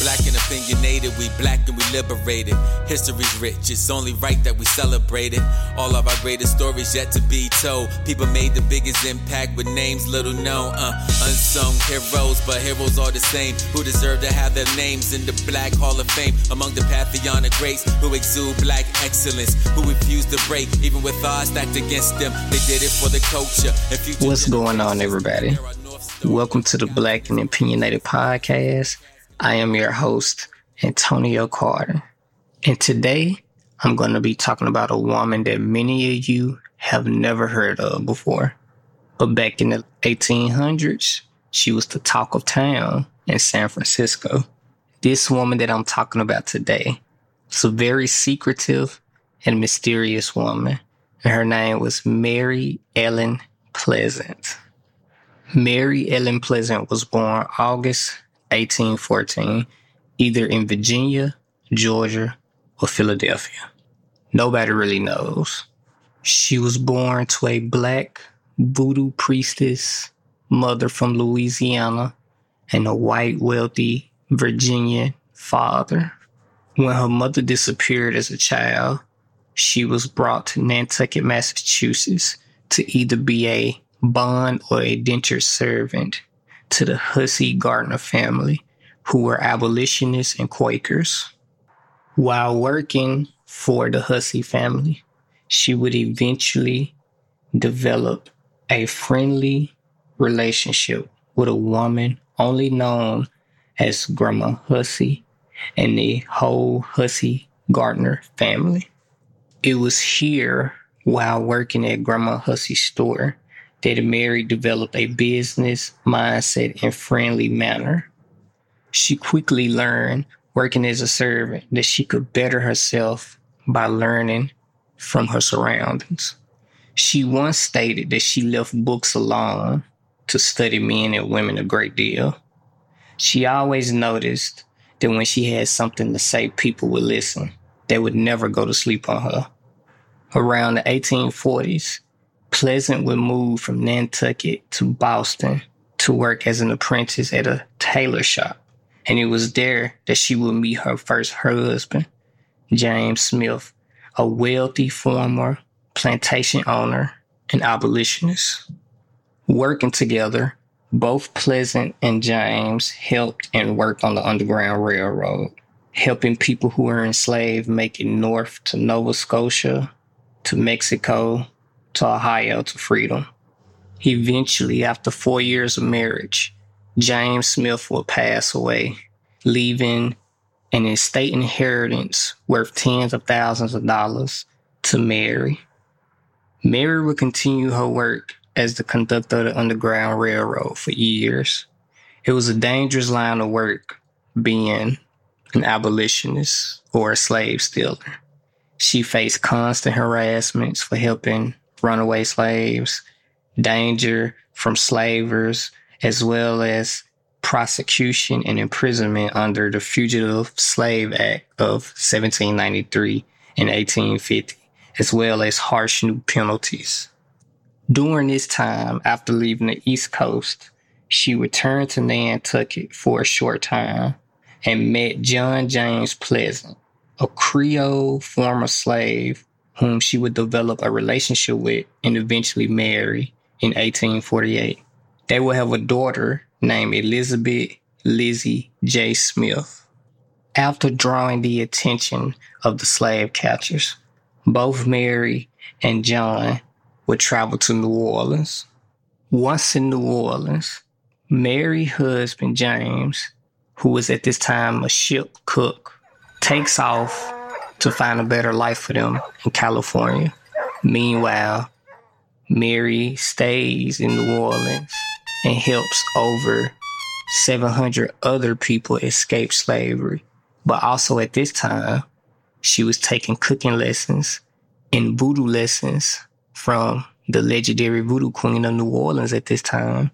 Black and opinionated, we black and we liberated. History's rich, it's only right that we celebrate it. All of our greatest stories yet to be told. People made the biggest impact with names little known. Uh, unsung heroes, but heroes are the same. Who deserve to have their names in the Black Hall of Fame among the pantheon of greats who exude black excellence, who refuse to break even with odds stacked against them. They did it for the culture. What's going on, everybody? Welcome to the Black and Opinionated Podcast. I am your host, Antonio Carter. And today I'm going to be talking about a woman that many of you have never heard of before. But back in the 1800s, she was the talk of town in San Francisco. This woman that I'm talking about today was a very secretive and mysterious woman. And her name was Mary Ellen Pleasant. Mary Ellen Pleasant was born August 1814, either in Virginia, Georgia, or Philadelphia. Nobody really knows. She was born to a black voodoo priestess mother from Louisiana and a white wealthy Virginian father. When her mother disappeared as a child, she was brought to Nantucket, Massachusetts to either be a bond or a denture servant to the Hussey Gardner family, who were abolitionists and Quakers. While working for the Hussey family, she would eventually develop a friendly relationship with a woman only known as Grandma Hussey and the whole Hussey Gardner family. It was here while working at Grandma Hussey's store that Mary developed a business mindset and friendly manner. She quickly learned, working as a servant, that she could better herself by learning from her surroundings. She once stated that she left books alone to study men and women a great deal. She always noticed that when she had something to say, people would listen. They would never go to sleep on her. Around the 1840s, Pleasant would move from Nantucket to Boston to work as an apprentice at a tailor shop. And it was there that she would meet her first husband, James Smith, a wealthy former plantation owner and abolitionist. Working together, both Pleasant and James helped and worked on the Underground Railroad, helping people who were enslaved make it north to Nova Scotia, to Mexico, to Ohio to freedom. Eventually, after four years of marriage, James Smith would pass away, leaving an estate inheritance worth tens of thousands of dollars to Mary. Mary would continue her work as the conductor of the Underground Railroad for years. It was a dangerous line of work being an abolitionist or a slave stealer. She faced constant harassments for helping runaway slaves, danger from slavers, as well as prosecution and imprisonment under the Fugitive Slave Act of 1793 and 1850, as well as harsh new penalties. During this time, after leaving the East Coast, she returned to Nantucket for a short time and met John James Pleasant, a Creole former slave whom she would develop a relationship with and eventually marry in 1848. They will have a daughter named Elizabeth Lizzie J. Smith. After drawing the attention of the slave catchers, both Mary and John would travel to New Orleans. Once in New Orleans, Mary's husband James, who was at this time a ship cook, takes off to find a better life for them in California. Meanwhile, Mary stays in New Orleans and helps over 700 other people escape slavery. But also at this time, she was taking cooking lessons and voodoo lessons from the legendary voodoo queen of New Orleans at this time,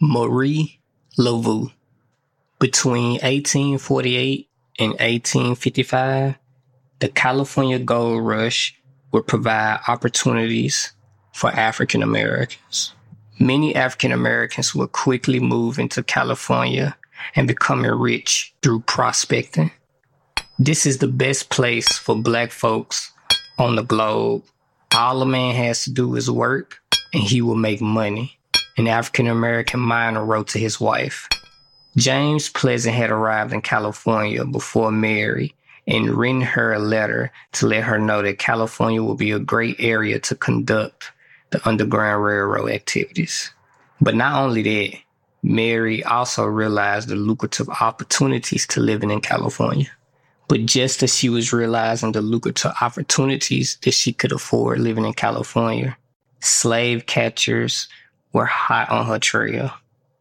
Marie Laveau. Between 1848 and 1855, the California Gold Rush would provide opportunities for African Americans. Many African Americans would quickly move into California and becoming rich through prospecting. This is the best place for black folks on the globe. All a man has to do is work and he will make money. An African American miner wrote to his wife. James Pleasant had arrived in California before Mary and written her a letter to let her know that California will be a great area to conduct the Underground Railroad activities. But not only that, Mary also realized the lucrative opportunities to living in California. But just as she was realizing the lucrative opportunities that she could afford living in California, slave catchers were hot on her trail.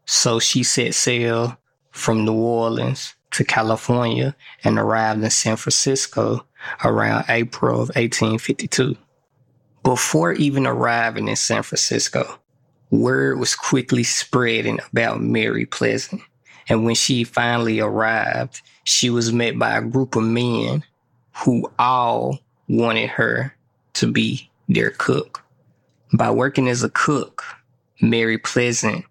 So she set sail from New Orleans to California and arrived in San Francisco around April of 1852. Before even arriving in San Francisco, word was quickly spreading about Mary Pleasant. And when she finally arrived, she was met by a group of men who all wanted her to be their cook. By working as a cook, Mary Pleasant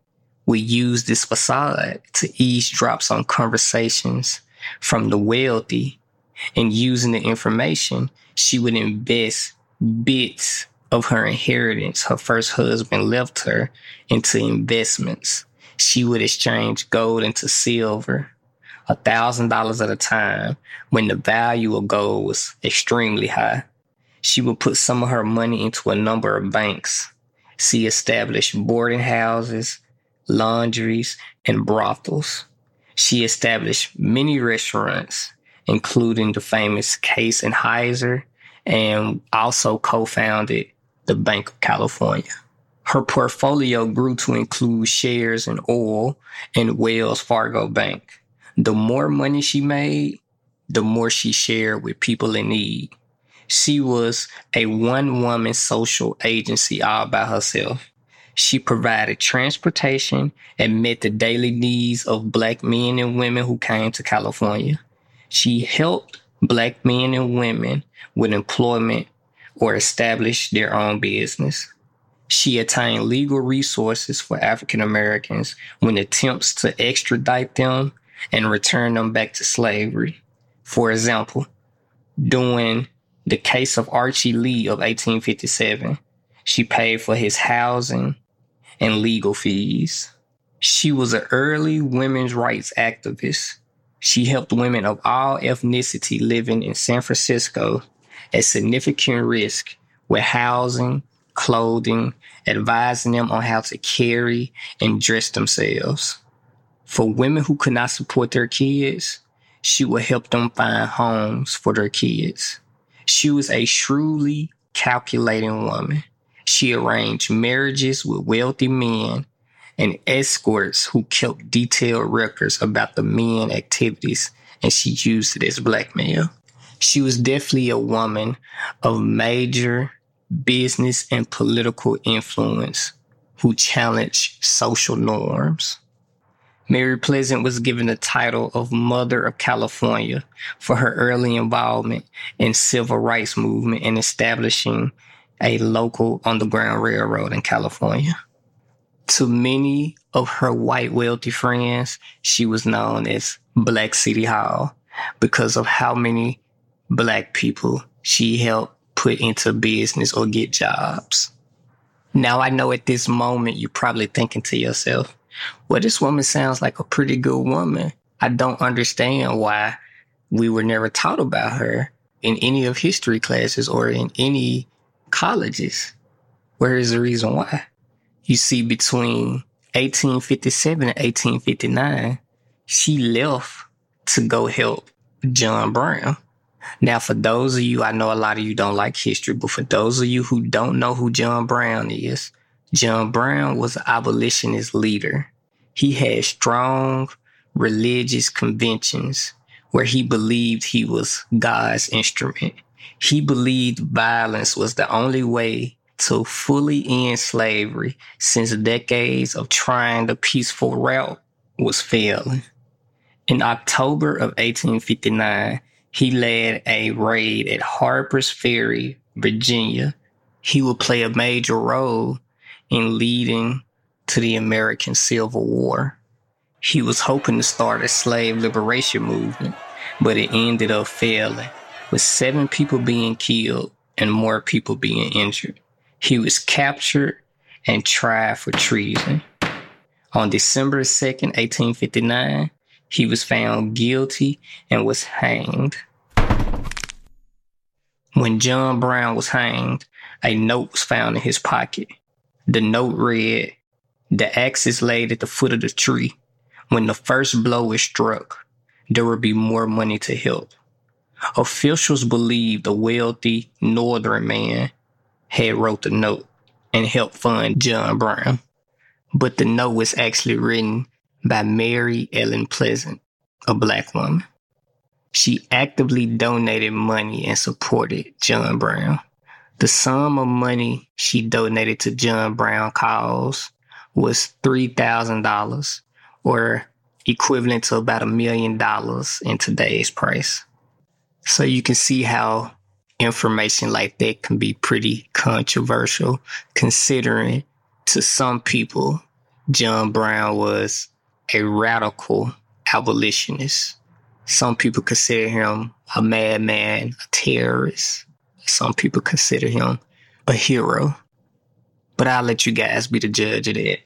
would use this facade to eavesdrop on conversations from the wealthy and using the information, she would invest bits of her inheritance her first husband left her into investments. She would exchange gold into silver, a thousand dollars at a time when the value of gold was extremely high. She would put some of her money into a number of banks. She established boarding houses, laundries, and brothels. She established many restaurants, including the famous Case and Heiser, and also co-founded the Bank of California. Her portfolio grew to include shares in oil and Wells Fargo Bank. The more money she made, the more she shared with people in need. She was a one woman social agency all by herself. She provided transportation and met the daily needs of black men and women who came to California. She helped black men and women with employment or establish their own business. She attained legal resources for African Americans when attempts to extradite them and return them back to slavery. For example, during the case of Archie Lee of 1857, she paid for his housing and legal fees. She was an early women's rights activist. She helped women of all ethnicity living in San Francisco at significant risk with housing, clothing, advising them on how to carry and dress themselves. For women who could not support their kids, she would help them find homes for their kids. She was a shrewdly calculating woman. She arranged marriages with wealthy men and escorts who kept detailed records about the men activities and she used it as blackmail she was definitely a woman of major business and political influence who challenged social norms. Mary Pleasant was given the title of Mother of California for her early involvement in civil rights movement and establishing a local underground railroad in California. To many of her white wealthy friends, she was known as Black City Hall because of how many black people she helped put into business or get jobs. Now I know at this moment you're probably thinking to yourself, well, this woman sounds like a pretty good woman. I don't understand why we were never taught about her in any of history classes or in any colleges. Where is the reason why? You see, between 1857 and 1859, she left to go help John Brown. Now, for those of you, I know a lot of you don't like history, but for those of you who don't know who John Brown is, John Brown was an abolitionist leader. He had strong religious conventions where he believed he was God's instrument. He believed violence was the only way to fully end slavery since decades of trying the peaceful route was failing. In October of 1859, he led a raid at Harper's Ferry, Virginia. He would play a major role in leading to the American Civil War. He was hoping to start a slave liberation movement, but it ended up failing, with seven people being killed and more people being injured. He was captured and tried for treason. On December 2nd, 1859, he was found guilty and was hanged. When John Brown was hanged, a note was found in his pocket. The note read, The axe is laid at the foot of the tree. When the first blow is struck, there will be more money to help. Officials believed a wealthy northern man had wrote the note and helped fund John Brown. But the note was actually written by Mary Ellen Pleasant, a black woman. She actively donated money and supported John Brown. The sum of money she donated to John Brown cause was $3,000 or equivalent to about a million dollars in today's price. So you can see how information like that can be pretty controversial considering to some people John Brown was a radical abolitionist. Some people consider him a madman, a terrorist. Some people consider him a hero. But I'll let you guys be the judge of that.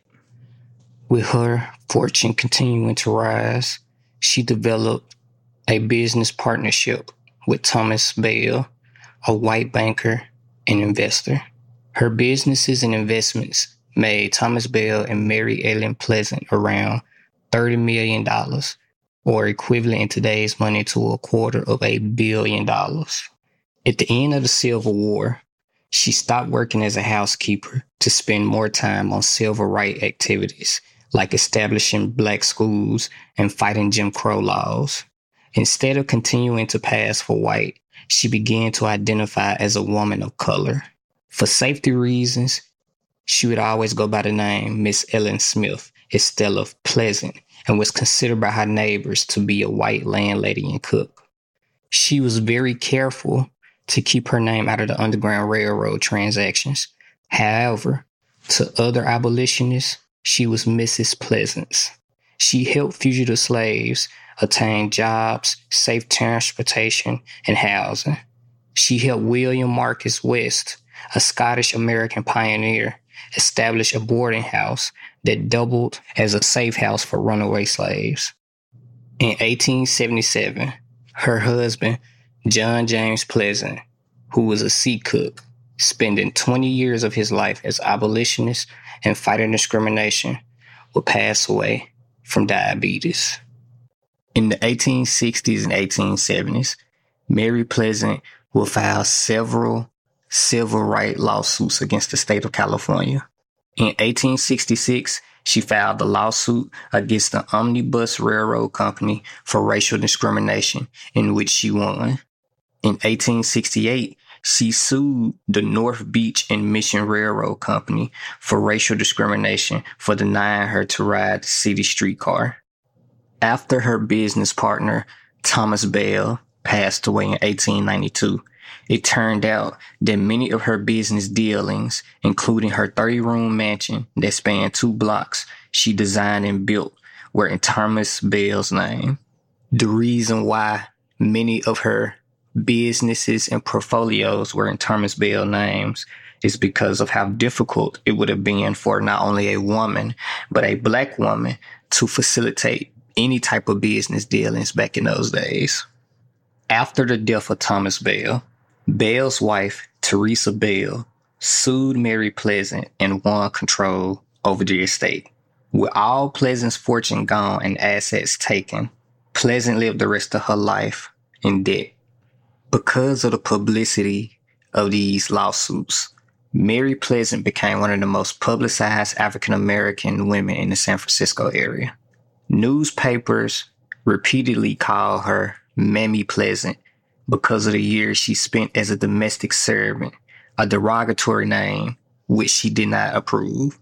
With her fortune continuing to rise, she developed a business partnership with Thomas Bell, a white banker and investor. Her businesses and investments made Thomas Bell and Mary Ellen Pleasant around $30 million, or equivalent in today's money to a quarter of a billion dollars. At the end of the Civil War, she stopped working as a housekeeper to spend more time on civil rights activities like establishing black schools and fighting Jim Crow laws. Instead of continuing to pass for white, she began to identify as a woman of color. For safety reasons, she would always go by the name Miss Ellen Smith instead of Pleasant and was considered by her neighbors to be a white landlady and cook. She was very careful to keep her name out of the Underground Railroad transactions. However, to other abolitionists, she was Mrs. Pleasance. She helped fugitive slaves attain jobs, safe transportation, and housing. She helped William Marcus West, a Scottish American pioneer, establish a boarding house that doubled as a safe house for runaway slaves. In 1877, her husband, John James Pleasant, who was a sea cook, spending 20 years of his life as abolitionist and fighting discrimination, would pass away from diabetes. In the 1860s and 1870s, Mary Pleasant will file several civil rights lawsuits against the state of California. In 1866, she filed a lawsuit against the Omnibus Railroad Company for racial discrimination, in which she won. In 1868, she sued the North Beach and Mission Railroad Company for racial discrimination for denying her to ride the city streetcar. After her business partner, Thomas Bell, passed away in 1892, it turned out that many of her business dealings, including her 30 room mansion that spanned two blocks, she designed and built, were in Thomas Bell's name. The reason why many of her businesses and portfolios were in Thomas Bell names is because of how difficult it would have been for not only a woman, but a black woman to facilitate any type of business dealings back in those days. After the death of Thomas Bell, Bell's wife, Teresa Bell, sued Mary Pleasant and won control over the estate. With all Pleasant's fortune gone and assets taken, Pleasant lived the rest of her life in debt. Because of the publicity of these lawsuits, Mary Pleasant became one of the most publicized African American women in the San Francisco area. Newspapers repeatedly called her Mammy Pleasant because of the years she spent as a domestic servant, a derogatory name which she did not approve.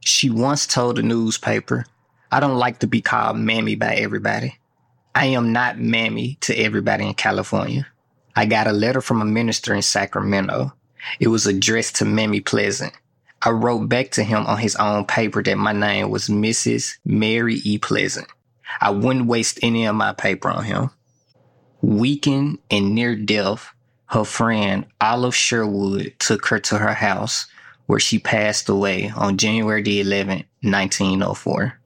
She once told a newspaper, I don't like to be called Mammy by everybody. I am not Mammy to everybody in California. I got a letter from a minister in Sacramento. It was addressed to Mammy Pleasant. I wrote back to him on his own paper that my name was Mrs. Mary E. Pleasant. I wouldn't waste any of my paper on him. Weakened and near death, her friend Olive Sherwood took her to her house where she passed away on January the 11th, 1904.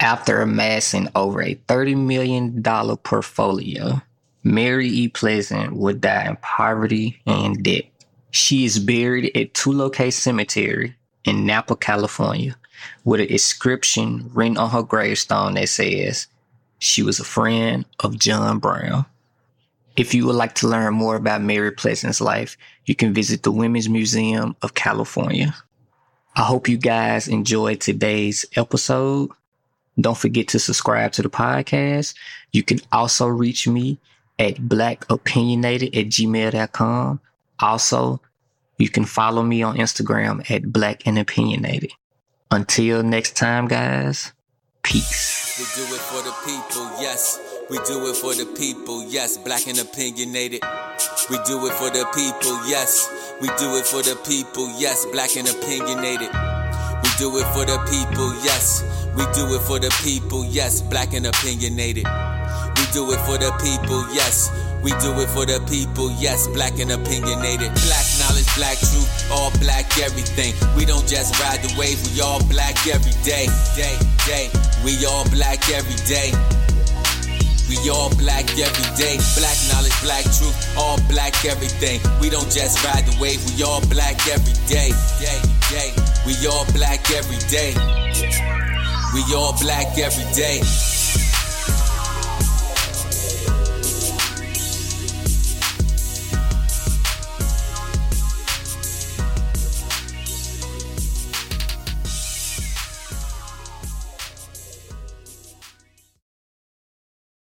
After amassing over a $30 million portfolio, Mary E. Pleasant would die in poverty and debt. She is buried at Tulocay Cemetery in Napa, California, with an inscription written on her gravestone that says, She was a friend of John Brown. If you would like to learn more about Mary Pleasant's life, you can visit the Women's Museum of California. I hope you guys enjoyed today's episode. Don't forget to subscribe to the podcast. You can also reach me at blackopinionated at gmail.com. Also, you can follow me on Instagram at black and opinionated. Until next time, guys, peace. We do it for the people, yes. We do it for the people, yes. Black and opinionated. We do it for the people, yes. We do it for the people, yes. Black and opinionated. We do it for the people, yes. We do it for the people, yes. Black and opinionated. We do it for the people, yes. We do it for the people, yes. Black and opinionated. Black knowledge, black truth, all black everything. We don't just ride the wave, we all black every day. Day, day. We all black every day. We all black every day. Black knowledge, black truth, all black everything. We don't just ride the wave, we all black every day. Day, day. We all black every day. We all black every day.